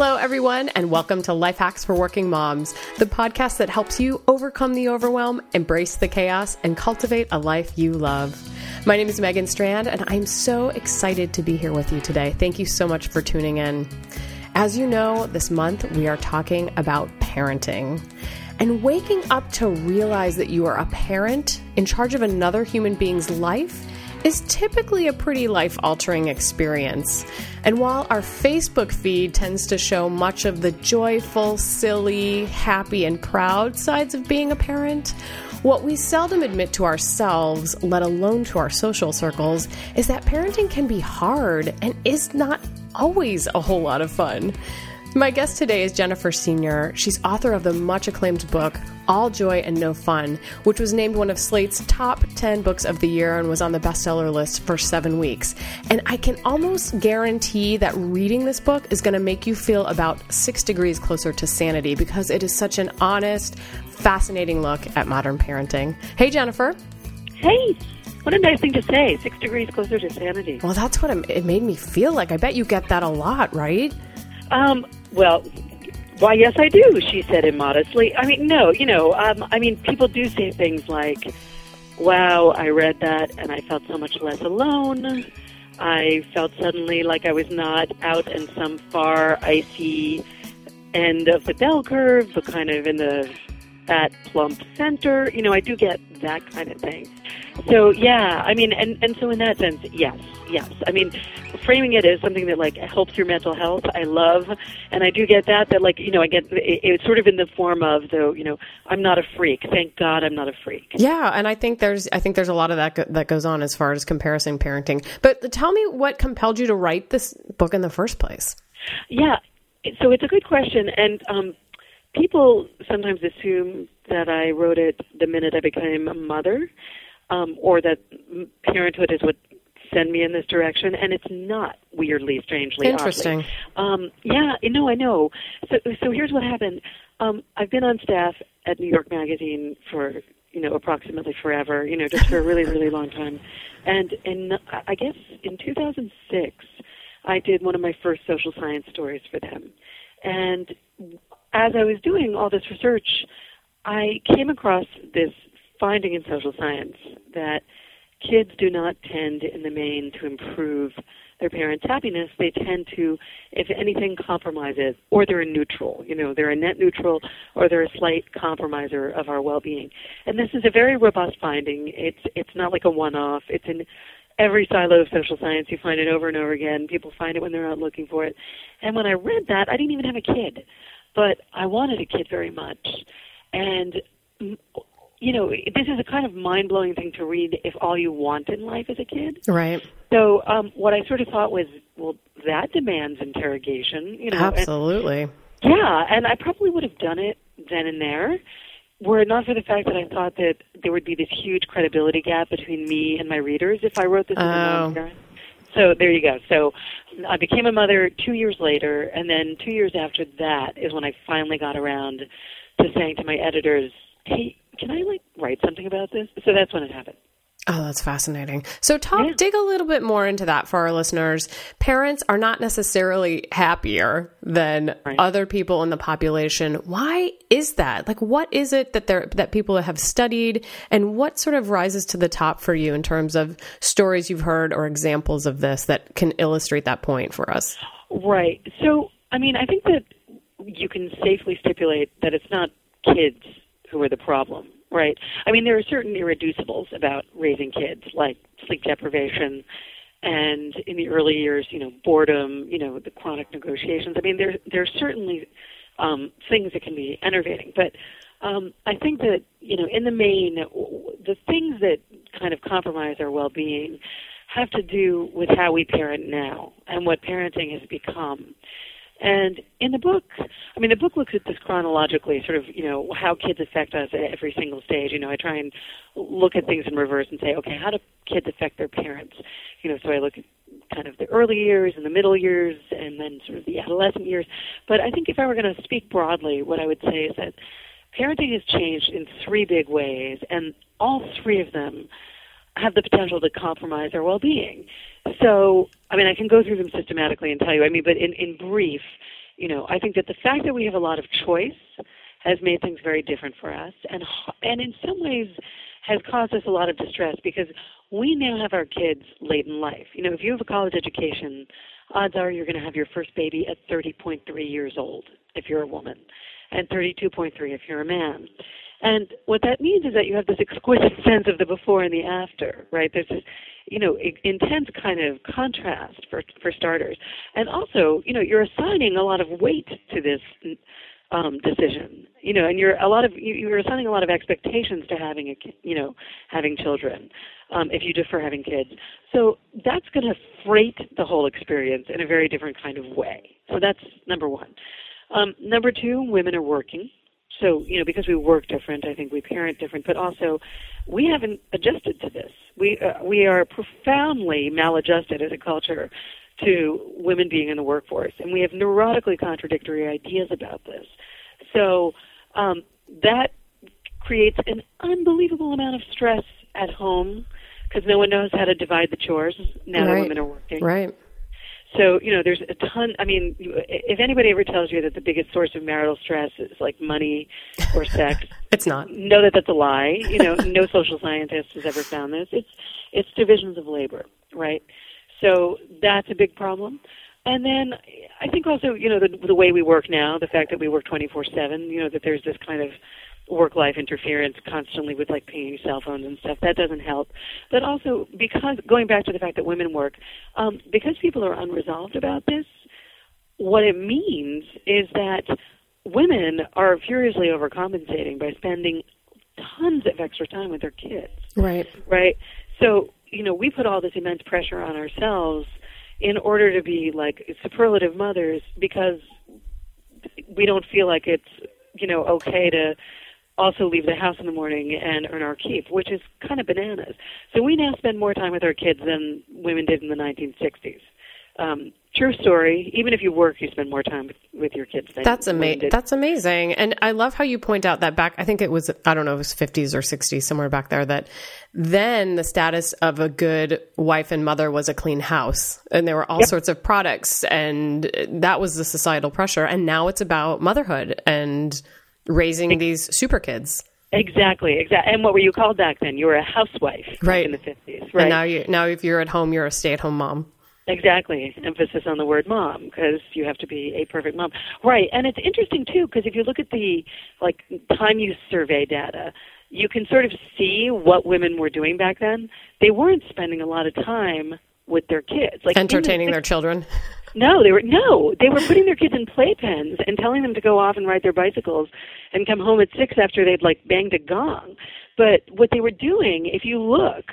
Hello, everyone, and welcome to Life Hacks for Working Moms, the podcast that helps you overcome the overwhelm, embrace the chaos, and cultivate a life you love. My name is Megan Strand, and I'm so excited to be here with you today. Thank you so much for tuning in. As you know, this month we are talking about parenting. And waking up to realize that you are a parent in charge of another human being's life is typically a pretty life altering experience. And while our Facebook feed tends to show much of the joyful, silly, happy, and proud sides of being a parent, what we seldom admit to ourselves, let alone to our social circles, is that parenting can be hard and is not always a whole lot of fun. My guest today is Jennifer Senior. She's author of the much acclaimed book, All Joy and No Fun, which was named one of Slate's top 10 books of the year and was on the bestseller list for seven weeks. And I can almost guarantee that reading this book is going to make you feel about six degrees closer to sanity because it is such an honest, fascinating look at modern parenting. Hey, Jennifer. Hey, what a nice thing to say. Six degrees closer to sanity. Well, that's what it made me feel like. I bet you get that a lot, right? Um, well, why, yes, I do, she said immodestly. I mean, no, you know, um, I mean, people do say things like, wow, I read that and I felt so much less alone. I felt suddenly like I was not out in some far icy end of the bell curve, but kind of in the fat, plump center. You know, I do get that kind of thing. So yeah, I mean, and and so in that sense, yes, yes. I mean, framing it as something that like helps your mental health, I love, and I do get that. That like you know, I get it, it's sort of in the form of though you know, I'm not a freak. Thank God, I'm not a freak. Yeah, and I think there's I think there's a lot of that go- that goes on as far as comparison parenting. But tell me what compelled you to write this book in the first place. Yeah, so it's a good question, and um, people sometimes assume that I wrote it the minute I became a mother um, or that parenthood is what send me in this direction, and it's not weirdly, strangely, interesting. Um, yeah, no, I know. So, so here's what happened. Um, I've been on staff at New York Magazine for you know approximately forever, you know, just for a really, really long time, and in I guess in 2006, I did one of my first social science stories for them, and as I was doing all this research, I came across this finding in social science that kids do not tend, in the main, to improve their parents' happiness. They tend to, if anything, compromise it, or they're a neutral. You know, they're a net neutral, or they're a slight compromiser of our well-being. And this is a very robust finding. It's it's not like a one-off. It's in every silo of social science. You find it over and over again. People find it when they're not looking for it. And when I read that, I didn't even have a kid, but I wanted a kid very much. And you know, this is a kind of mind blowing thing to read if all you want in life is a kid. Right. So, um, what I sort of thought was, well, that demands interrogation. You know, absolutely. And, yeah, and I probably would have done it then and there, were it not for the fact that I thought that there would be this huge credibility gap between me and my readers if I wrote this oh. So there you go. So I became a mother two years later, and then two years after that is when I finally got around to saying to my editors, "Hey, can I like write something about this? So that's when it happened. Oh, that's fascinating. So, talk, yeah. dig a little bit more into that for our listeners. Parents are not necessarily happier than right. other people in the population. Why is that? Like, what is it that they're, that people have studied, and what sort of rises to the top for you in terms of stories you've heard or examples of this that can illustrate that point for us? Right. So, I mean, I think that you can safely stipulate that it's not kids who are the problem, right? I mean, there are certain irreducibles about raising kids, like sleep deprivation, and in the early years, you know, boredom, you know, the chronic negotiations. I mean, there there are certainly um, things that can be enervating, but um, I think that you know, in the main, the things that kind of compromise our well-being have to do with how we parent now and what parenting has become. And in the book, I mean, the book looks at this chronologically, sort of, you know, how kids affect us at every single stage. You know, I try and look at things in reverse and say, okay, how do kids affect their parents? You know, so I look at kind of the early years and the middle years and then sort of the adolescent years. But I think if I were going to speak broadly, what I would say is that parenting has changed in three big ways, and all three of them have the potential to compromise our well-being. So, I mean, I can go through them systematically and tell you. I mean, but in, in brief, you know, I think that the fact that we have a lot of choice has made things very different for us, and and in some ways has caused us a lot of distress because we now have our kids late in life. You know, if you have a college education, odds are you're going to have your first baby at 30.3 years old if you're a woman, and 32.3 if you're a man. And what that means is that you have this exquisite sense of the before and the after, right? There's this, you know, intense kind of contrast for for starters, and also, you know, you're assigning a lot of weight to this um, decision, you know, and you're a lot of you, you're assigning a lot of expectations to having a, you know, having children, um, if you defer having kids. So that's going to freight the whole experience in a very different kind of way. So that's number one. Um, number two, women are working so you know because we work different i think we parent different but also we haven't adjusted to this. We uh, we are profoundly maladjusted as a culture to women being in the workforce and we have neurotically contradictory ideas about this. So um, that creates an unbelievable amount of stress at home because no one knows how to divide the chores now right. that women are working. Right so, you know, there's a ton. I mean, if anybody ever tells you that the biggest source of marital stress is like money or sex, it's not. Know that that's a lie. You know, no social scientist has ever found this. It's it's divisions of labor, right? So that's a big problem. And then I think also, you know, the the way we work now, the fact that we work 24/7, you know, that there's this kind of work life interference constantly with like pinging cell phones and stuff. That doesn't help. But also because going back to the fact that women work, um, because people are unresolved about this, what it means is that women are furiously overcompensating by spending tons of extra time with their kids. Right. Right. So, you know, we put all this immense pressure on ourselves in order to be like superlative mothers because we don't feel like it's you know okay to also leave the house in the morning and earn our keep, which is kind of bananas. So we now spend more time with our kids than women did in the 1960s. Um, true story. Even if you work, you spend more time with, with your kids. Than That's amazing. That's amazing. And I love how you point out that back. I think it was I don't know, it was 50s or 60s somewhere back there. That then the status of a good wife and mother was a clean house, and there were all yep. sorts of products, and that was the societal pressure. And now it's about motherhood and raising these super kids. Exactly, exactly. And what were you called back then? You were a housewife right. in the fifties, right? And now you now if you're at home, you're a stay-at-home mom. Exactly. Emphasis on the word mom because you have to be a perfect mom. Right. And it's interesting too because if you look at the like time use survey data, you can sort of see what women were doing back then. They weren't spending a lot of time with their kids, like entertaining the, their children. No, they were no, they were putting their kids in playpens and telling them to go off and ride their bicycles and come home at six after they'd like banged a gong. But what they were doing, if you look,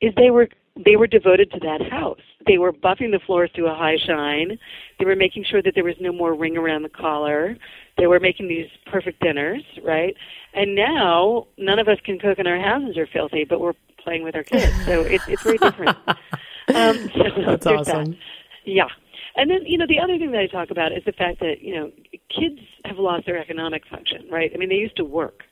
is they were they were devoted to that house. They were buffing the floors to a high shine. They were making sure that there was no more ring around the collar. They were making these perfect dinners, right? And now none of us can cook and our houses are filthy, but we're playing with our kids. So it's it's very different. Um, so That's awesome. That. Yeah. And then, you know, the other thing that I talk about is the fact that, you know, kids have lost their economic function, right? I mean, they used to work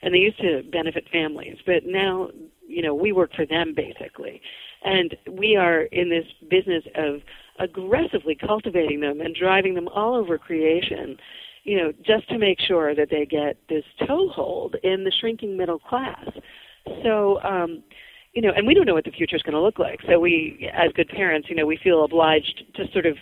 and they used to benefit families, but now, you know, we work for them basically. And we are in this business of aggressively cultivating them and driving them all over creation, you know, just to make sure that they get this toehold in the shrinking middle class. So, um, you know, and we don't know what the future is going to look like. So we, as good parents, you know, we feel obliged to sort of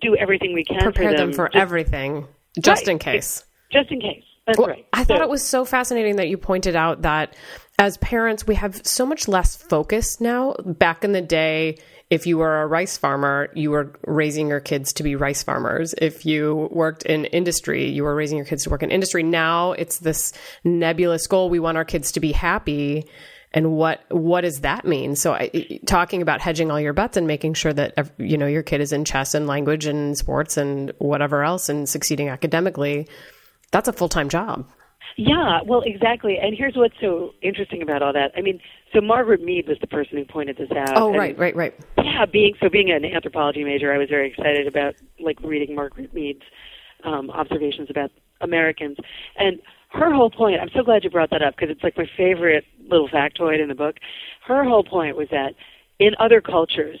do everything we can prepare for them, them for just, everything, just right. in case. Just in case. That's well, right. I so, thought it was so fascinating that you pointed out that as parents, we have so much less focus now. Back in the day, if you were a rice farmer, you were raising your kids to be rice farmers. If you worked in industry, you were raising your kids to work in industry. Now it's this nebulous goal. We want our kids to be happy and what what does that mean? So, I, talking about hedging all your bets and making sure that you know your kid is in chess and language and sports and whatever else and succeeding academically, that's a full time job. Yeah, well, exactly. And here's what's so interesting about all that. I mean, so Margaret Mead was the person who pointed this out. Oh, right, right, right. Yeah, being so being an anthropology major, I was very excited about like reading Margaret Mead's um, observations about Americans and her whole point, I'm so glad you brought that up because it's like my favorite little factoid in the book. Her whole point was that in other cultures,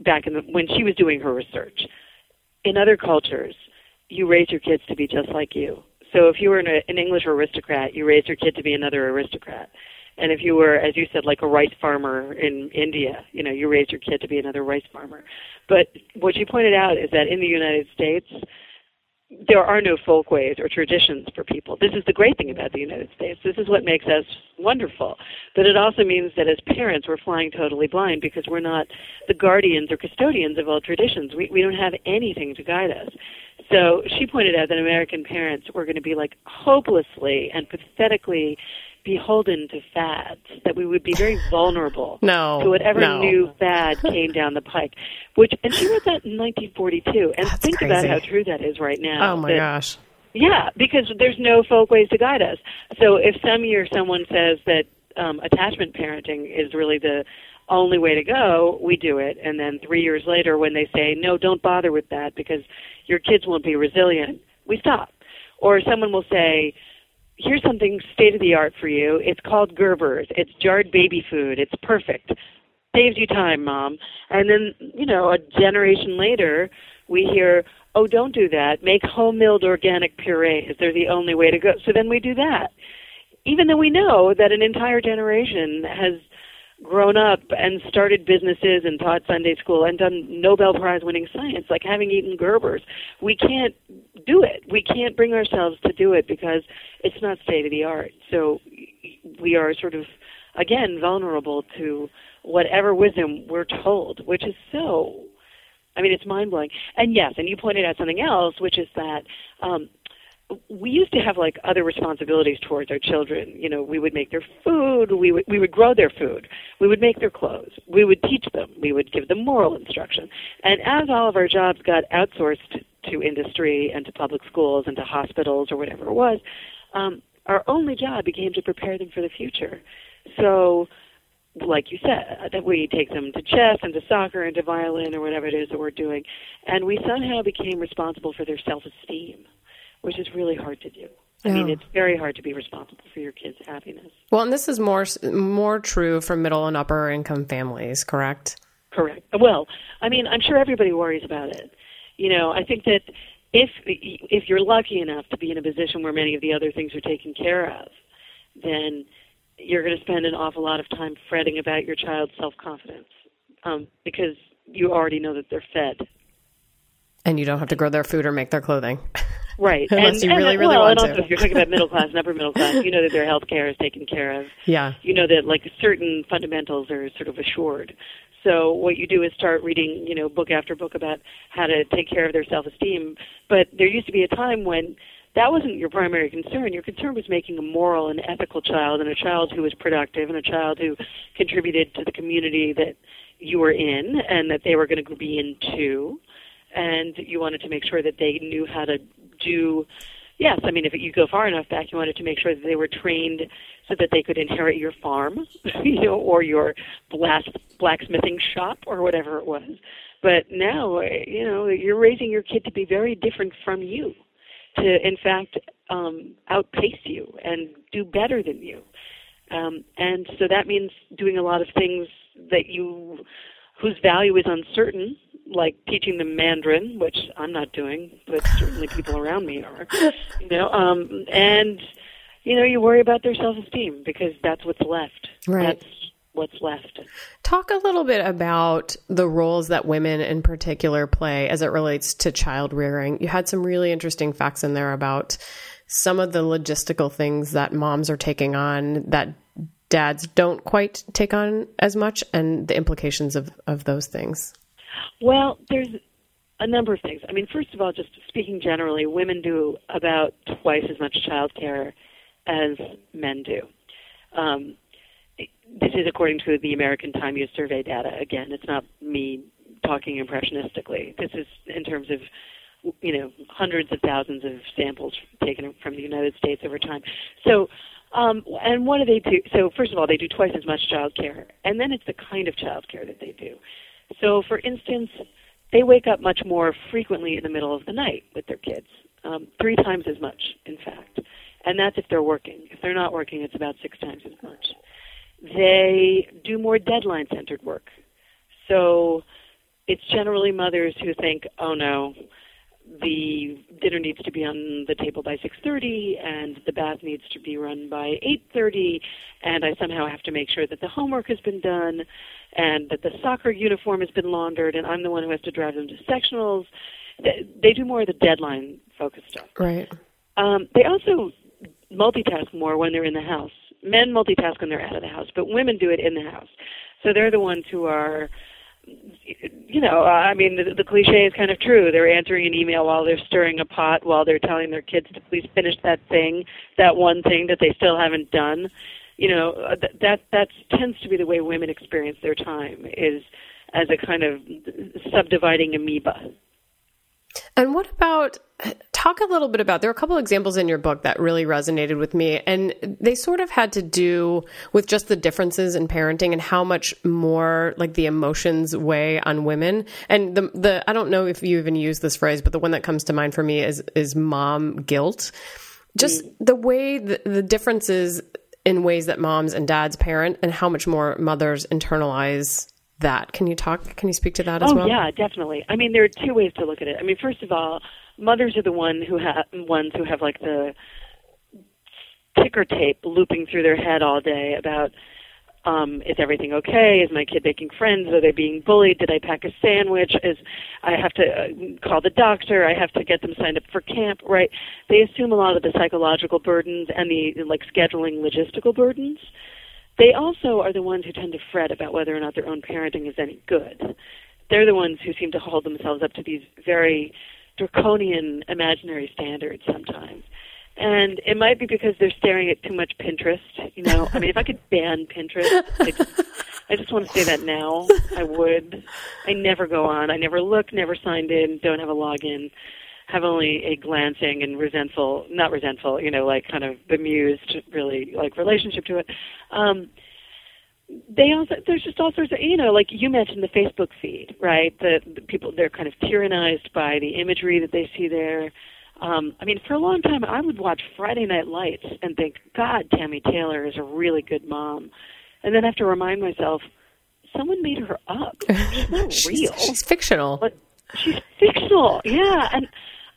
back in the, when she was doing her research, in other cultures, you raise your kids to be just like you. So if you were an, an English aristocrat, you raised your kid to be another aristocrat. And if you were, as you said, like a rice farmer in India, you know, you raised your kid to be another rice farmer. But what you pointed out is that in the United States, there are no folkways or traditions for people. This is the great thing about the United States. This is what makes us wonderful. But it also means that as parents, we're flying totally blind because we're not the guardians or custodians of all traditions. We, we don't have anything to guide us. So she pointed out that American parents were going to be like hopelessly and pathetically beholden to fads, that we would be very vulnerable no, to whatever no. new fad came down the pike. Which and she wrote that in 1942, and That's think about how true that is right now. Oh my that- gosh. yeah, because there's no folkways to guide us. So if some year someone says that um, attachment parenting is really the only way to go, we do it. And then three years later, when they say, no, don't bother with that because your kids won't be resilient, we stop. Or someone will say, here's something state of the art for you. It's called Gerber's. It's jarred baby food. It's perfect. Saves you time, mom. And then, you know, a generation later, we hear, oh, don't do that. Make home milled organic purees. They're the only way to go. So then we do that. Even though we know that an entire generation has grown up and started businesses and taught Sunday school and done Nobel Prize winning science, like having eaten Gerber's, we can't do it. We can't bring ourselves to do it because it's not state of the art. So we are sort of, again, vulnerable to whatever wisdom we're told, which is so I mean, it's mind blowing. And yes, and you pointed out something else, which is that um, we used to have like other responsibilities towards our children. You know, we would make their food, we would we would grow their food, we would make their clothes, we would teach them, we would give them moral instruction. And as all of our jobs got outsourced to industry and to public schools and to hospitals or whatever it was, um, our only job became to prepare them for the future. So like you said, that we take them to chess and to soccer and to violin or whatever it is that we're doing, and we somehow became responsible for their self-esteem, which is really hard to do. I mean, it's very hard to be responsible for your kids' happiness. Well, and this is more more true for middle and upper income families, correct? Correct. Well, I mean, I'm sure everybody worries about it. You know, I think that if if you're lucky enough to be in a position where many of the other things are taken care of, then you're going to spend an awful lot of time fretting about your child's self-confidence um, because you already know that they're fed. And you don't have to grow their food or make their clothing. Right. Unless and, you and, really, really well, want and also to. if you're talking about middle class and upper middle class, you know that their health care is taken care of. Yeah. You know that like certain fundamentals are sort of assured. So what you do is start reading, you know, book after book about how to take care of their self-esteem. But there used to be a time when that wasn't your primary concern. Your concern was making a moral and ethical child and a child who was productive and a child who contributed to the community that you were in and that they were going to be in too. And you wanted to make sure that they knew how to do yes, I mean, if you go far enough back, you wanted to make sure that they were trained so that they could inherit your farm, you know, or your blast, blacksmithing shop, or whatever it was. But now, you know, you're raising your kid to be very different from you, to in fact um, outpace you and do better than you. Um, and so that means doing a lot of things that you, whose value is uncertain, like teaching them Mandarin, which I'm not doing, but certainly people around me are. You know, um, and you know, you worry about their self-esteem because that's what's left. Right. That's what's left. Talk a little bit about the roles that women in particular play as it relates to child rearing. You had some really interesting facts in there about some of the logistical things that moms are taking on that dads don't quite take on as much and the implications of, of those things. Well, there's a number of things. I mean, first of all, just speaking generally, women do about twice as much child care as men do. Um, this is according to the American Time Use Survey data. Again, it's not me talking impressionistically. This is in terms of you know hundreds of thousands of samples taken from the United States over time. So, um, and what do they do? So, first of all, they do twice as much child care, and then it's the kind of child care that they do. So, for instance, they wake up much more frequently in the middle of the night with their kids, um, three times as much, in fact. And that's if they're working. If they're not working, it's about six times as much. They do more deadline centered work. So it's generally mothers who think, oh no, the dinner needs to be on the table by 6:30 and the bath needs to be run by 8:30 and I somehow have to make sure that the homework has been done and that the soccer uniform has been laundered and I'm the one who has to drive them to sectionals. They do more of the deadline focused stuff. Right. Um, they also multitask more when they're in the house. Men multitask when they're out of the house but women do it in the house. So they're the ones who are you know, I mean, the, the cliche is kind of true. They're answering an email while they're stirring a pot, while they're telling their kids to please finish that thing, that one thing that they still haven't done. You know, uh, that that that tends to be the way women experience their time is as a kind of subdividing amoeba. And what about talk a little bit about there are a couple examples in your book that really resonated with me and they sort of had to do with just the differences in parenting and how much more like the emotions weigh on women and the the I don't know if you even use this phrase but the one that comes to mind for me is is mom guilt just mm. the way the, the differences in ways that moms and dads parent and how much more mothers internalize that. Can you talk? Can you speak to that as oh, well? Oh yeah, definitely. I mean, there are two ways to look at it. I mean, first of all, mothers are the one who have ones who have like the ticker tape looping through their head all day about um, is everything okay? Is my kid making friends? Are they being bullied? Did I pack a sandwich? Is I have to uh, call the doctor? I have to get them signed up for camp, right? They assume a lot of the psychological burdens and the like scheduling logistical burdens. They also are the ones who tend to fret about whether or not their own parenting is any good. They're the ones who seem to hold themselves up to these very draconian imaginary standards sometimes. And it might be because they're staring at too much Pinterest. You know, I mean, if I could ban Pinterest, I just, I just want to say that now. I would. I never go on. I never look, never signed in, don't have a login, have only a glancing and resentful, not resentful, you know, like kind of bemused, really, like relationship to it. Um, they also there's just all sorts of you know like you mentioned the Facebook feed right? The, the people they're kind of tyrannized by the imagery that they see there. Um I mean for a long time I would watch Friday Night Lights and think god Tami Taylor is a really good mom. And then have to remind myself someone made her up. She's not she's, real. she's fictional. But she's fictional. Yeah and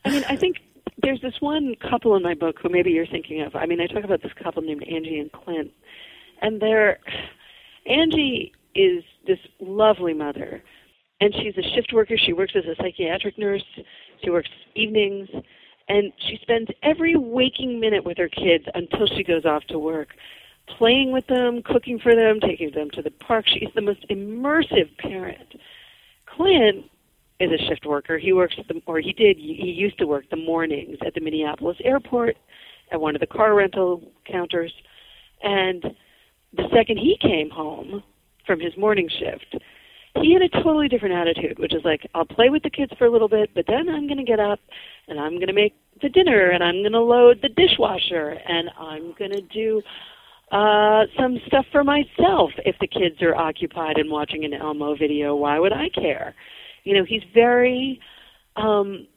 I mean I think there's this one couple in my book who maybe you're thinking of. I mean I talk about this couple named Angie and Clint and they're Angie is this lovely mother, and she's a shift worker. She works as a psychiatric nurse. She works evenings, and she spends every waking minute with her kids until she goes off to work, playing with them, cooking for them, taking them to the park. She's the most immersive parent. Clint is a shift worker. He works at the, or he did, he used to work the mornings at the Minneapolis airport at one of the car rental counters. And the second he came home from his morning shift, he had a totally different attitude, which is like, I'll play with the kids for a little bit, but then I'm going to get up and I'm going to make the dinner and I'm going to load the dishwasher and I'm going to do uh, some stuff for myself. If the kids are occupied and watching an Elmo video, why would I care? You know, he's very um,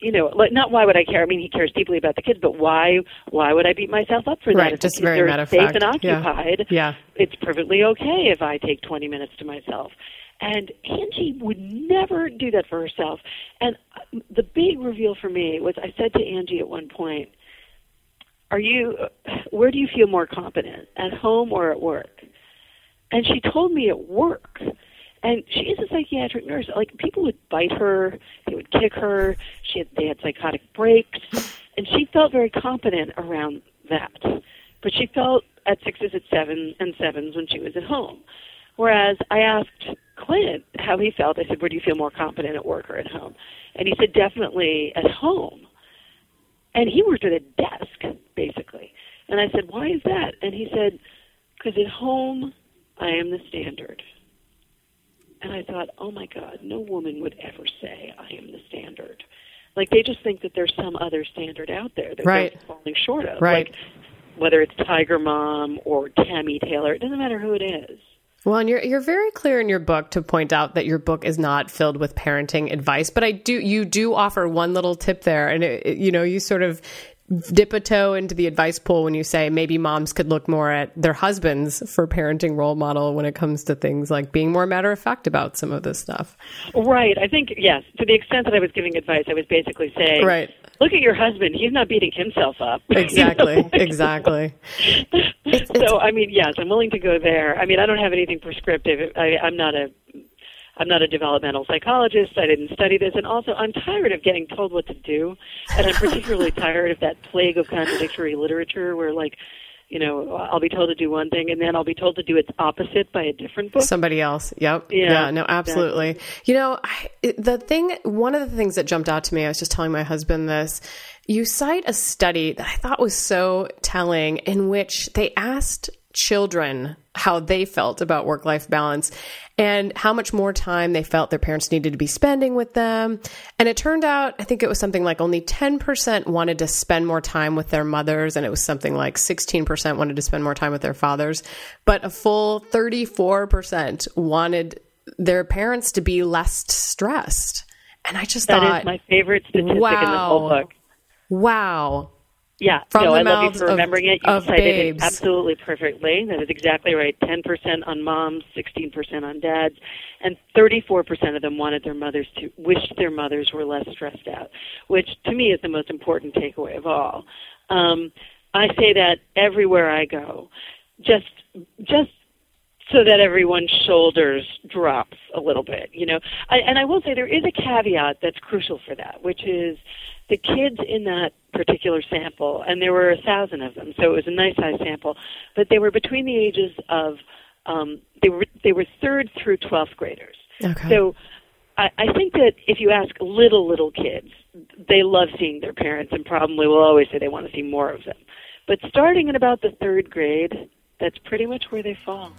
you know, like not why would I care? I mean, he cares deeply about the kids, but why? Why would I beat myself up for that? Right, if just very matter of safe fact. and occupied. Yeah. yeah, it's perfectly okay if I take 20 minutes to myself. And Angie would never do that for herself. And uh, the big reveal for me was I said to Angie at one point, "Are you? Where do you feel more competent, at home or at work?" And she told me at work. And she is a psychiatric nurse. Like people would bite her, they would kick her. She had, they had psychotic breaks, and she felt very competent around that. But she felt at sixes, at seven, and sevens when she was at home. Whereas I asked Clint how he felt. I said, "Where do you feel more competent at work or at home?" And he said, "Definitely at home." And he worked at a desk, basically. And I said, "Why is that?" And he said, "Because at home, I am the standard." And I thought, oh my God, no woman would ever say, I am the standard. Like they just think that there's some other standard out there that right. they're falling short of. Right. Like whether it's Tiger Mom or Tami Taylor, it doesn't matter who it is. Well, and you're you're very clear in your book to point out that your book is not filled with parenting advice, but I do you do offer one little tip there, and it, it, you know you sort of dip a toe into the advice pool when you say maybe moms could look more at their husbands for parenting role model when it comes to things like being more matter of fact about some of this stuff. Right. I think yes. To the extent that I was giving advice, I was basically saying, right. Look at your husband; he's not beating himself up. Exactly. you know? Exactly. so, I mean, yes, I'm willing to go there. I mean, I don't have anything prescriptive. I, I'm not a I'm not a developmental psychologist. I didn't study this. And also, I'm tired of getting told what to do. And I'm particularly tired of that plague of contradictory literature where, like, you know, I'll be told to do one thing and then I'll be told to do its opposite by a different book. Somebody else. Yep. Yeah. yeah no, absolutely. Exactly. You know, I, the thing, one of the things that jumped out to me, I was just telling my husband this. You cite a study that I thought was so telling in which they asked children how they felt about work life balance and how much more time they felt their parents needed to be spending with them. And it turned out, I think it was something like only 10% wanted to spend more time with their mothers, and it was something like 16% wanted to spend more time with their fathers. But a full 34% wanted their parents to be less stressed. And I just that thought. That is my favorite statistic wow, in the whole book. Wow. Yeah, From no, I love you for of, remembering it. You cited babes. it absolutely perfectly. That is exactly right. 10% on moms, 16% on dads, and 34% of them wanted their mothers to, wished their mothers were less stressed out, which to me is the most important takeaway of all. Um, I say that everywhere I go. Just, just so that everyone's shoulders drops a little bit, you know. I, and I will say there is a caveat that's crucial for that, which is the kids in that particular sample, and there were a thousand of them, so it was a nice size sample, but they were between the ages of um, they were they were third through twelfth graders. Okay. So I, I think that if you ask little little kids, they love seeing their parents, and probably will always say they want to see more of them. But starting in about the third grade, that's pretty much where they fall.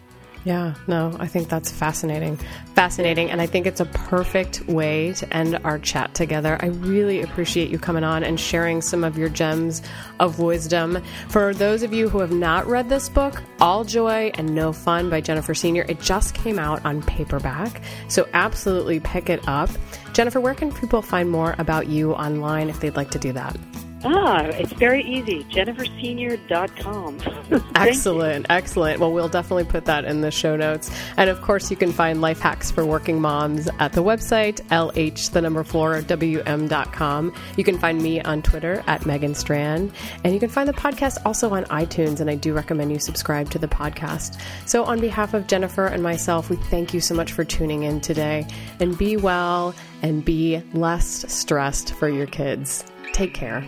Yeah, no, I think that's fascinating. Fascinating. And I think it's a perfect way to end our chat together. I really appreciate you coming on and sharing some of your gems of wisdom. For those of you who have not read this book, All Joy and No Fun by Jennifer Senior, it just came out on paperback. So absolutely pick it up. Jennifer, where can people find more about you online if they'd like to do that? Ah, it's very easy. JenniferSenior.com. excellent, excellent. Well, we'll definitely put that in the show notes. And of course, you can find life hacks for working moms at the website, lh, the number four, wm.com. You can find me on Twitter at Megan Strand. And you can find the podcast also on iTunes. And I do recommend you subscribe to the podcast. So, on behalf of Jennifer and myself, we thank you so much for tuning in today. And be well and be less stressed for your kids. Take care.